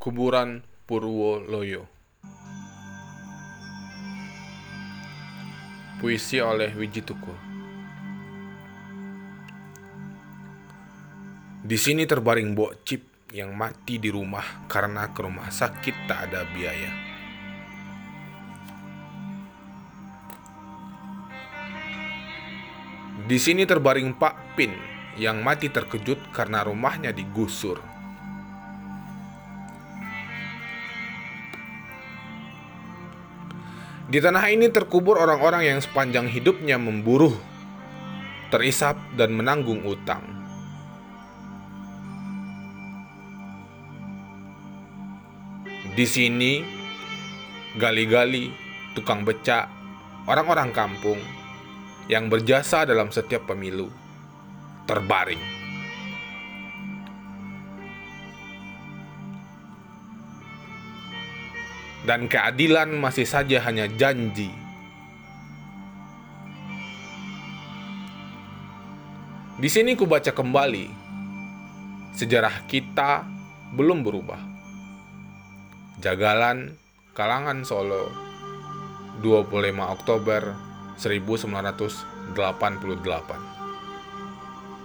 Kuburan Purwoloyo Puisi oleh Wiji Tukul Di sini terbaring Mbok Cip yang mati di rumah karena ke rumah sakit tak ada biaya. Di sini terbaring Pak Pin yang mati terkejut karena rumahnya digusur. Di tanah ini terkubur orang-orang yang sepanjang hidupnya memburuh, terisap, dan menanggung utang. Di sini, gali-gali, tukang becak, orang-orang kampung yang berjasa dalam setiap pemilu terbaring. Dan keadilan masih saja hanya janji. Di sini ku baca kembali, sejarah kita belum berubah. Jagalan, Kalangan Solo, 25 Oktober 1988.